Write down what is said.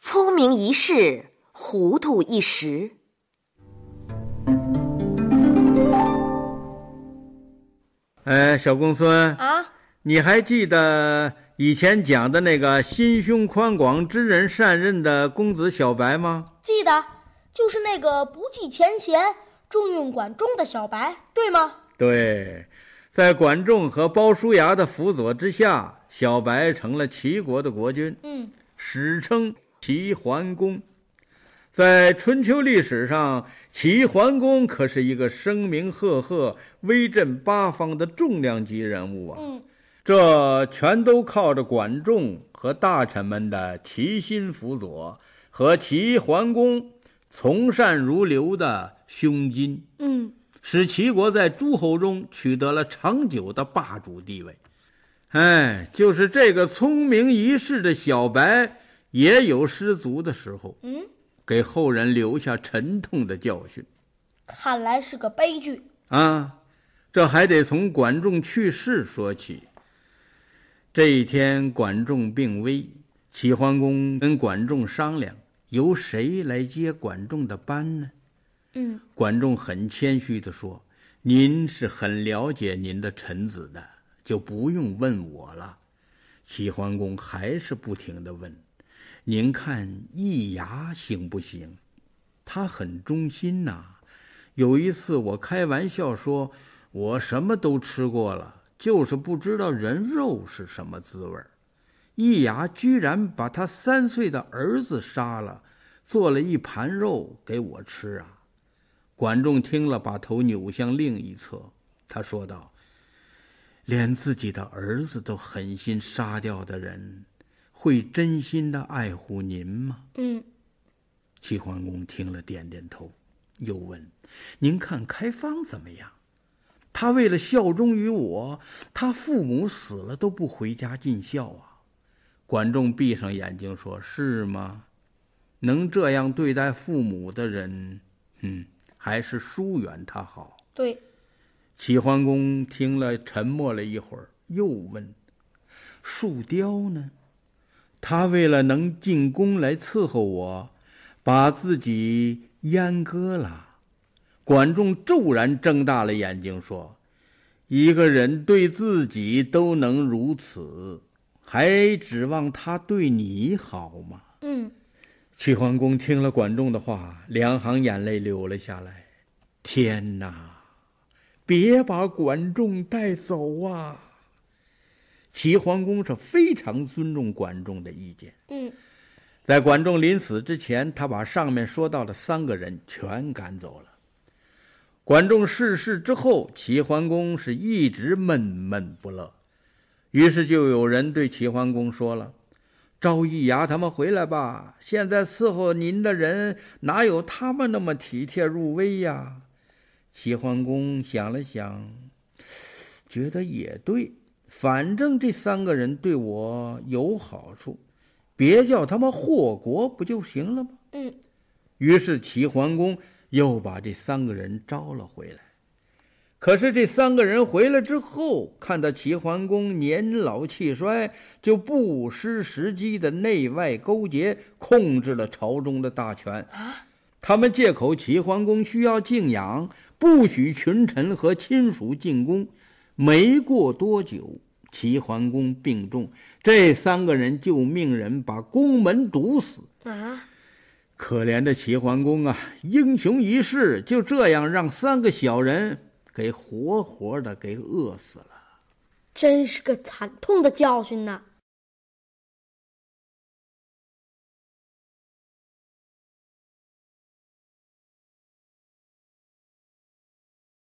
聪明一世，糊涂一时。哎，小公孙，啊，你还记得以前讲的那个心胸宽广、知人善任的公子小白吗？记得，就是那个不计前嫌、重用管仲的小白，对吗？对，在管仲和鲍叔牙的辅佐之下，小白成了齐国的国君，嗯，史称齐桓公。在春秋历史上，齐桓公可是一个声名赫赫、威震八方的重量级人物啊！嗯，这全都靠着管仲和大臣们的齐心辅佐和齐桓公从善如流的胸襟，嗯，使齐国在诸侯中取得了长久的霸主地位。哎，就是这个聪明一世的小白，也有失足的时候。嗯，给后人留下沉痛的教训看来是个悲剧。啊！这还得从管仲去世说起。这一天，管仲病危，齐桓公跟管仲商量，由谁来接管仲的班呢？嗯，管仲很谦虚地说：“您是很了解您的臣子的，就不用问我了。”齐桓公还是不停地问：“您看易牙行不行？他很忠心呐、有一次我开玩笑说，我什么都吃过了，就是不知道人肉是什么滋味儿。易牙居然把他三岁的儿子杀了，做了一盘肉给我吃啊！管仲听了，把头扭向另一侧，他说道：“连自己的儿子都狠心杀掉的人，会真心的爱护您吗？”嗯，齐桓公听了，点点头，又问：“您看开方怎么样？他为了效忠于我，他父母死了都不回家尽孝啊。”管仲闭上眼睛说：“是吗？能这样对待父母的人，嗯，还是疏远他好。”对，齐桓公听了，沉默了一会儿，又问：“树雕呢？他为了能进宫来伺候我，把自己阉割了。”管仲骤然睁大了眼睛说：“一个人对自己都能如此，还指望他对你好吗？”嗯，齐桓公听了管仲的话，两行眼泪流了下来。天哪！别把管仲带走啊！齐桓公是非常尊重管仲的意见。嗯，在管仲临死之前，他把上面说到的三个人全赶走了。管仲逝世之后，齐桓公是一直闷闷不乐。于是就有人对齐桓公说了：“赵义牙他们回来吧，现在伺候您的人哪有他们那么体贴入微呀？”齐桓公想了想，觉得也对，反正这三个人对我有好处，别叫他们祸国不就行了吗？嗯，于是齐桓公又把这三个人招了回来。可是这三个人回来之后，看到齐桓公年老气衰，就不失时机的内外勾结，控制了朝中的大权。他们借口齐桓公需要静养，不许群臣和亲属进宫。没过多久，齐桓公病重，这三个人就命人把宫门堵死。啊，可怜的齐桓公啊，英雄一世，就这样让三个小人给活活的给饿死了。真是个惨痛的教训呐。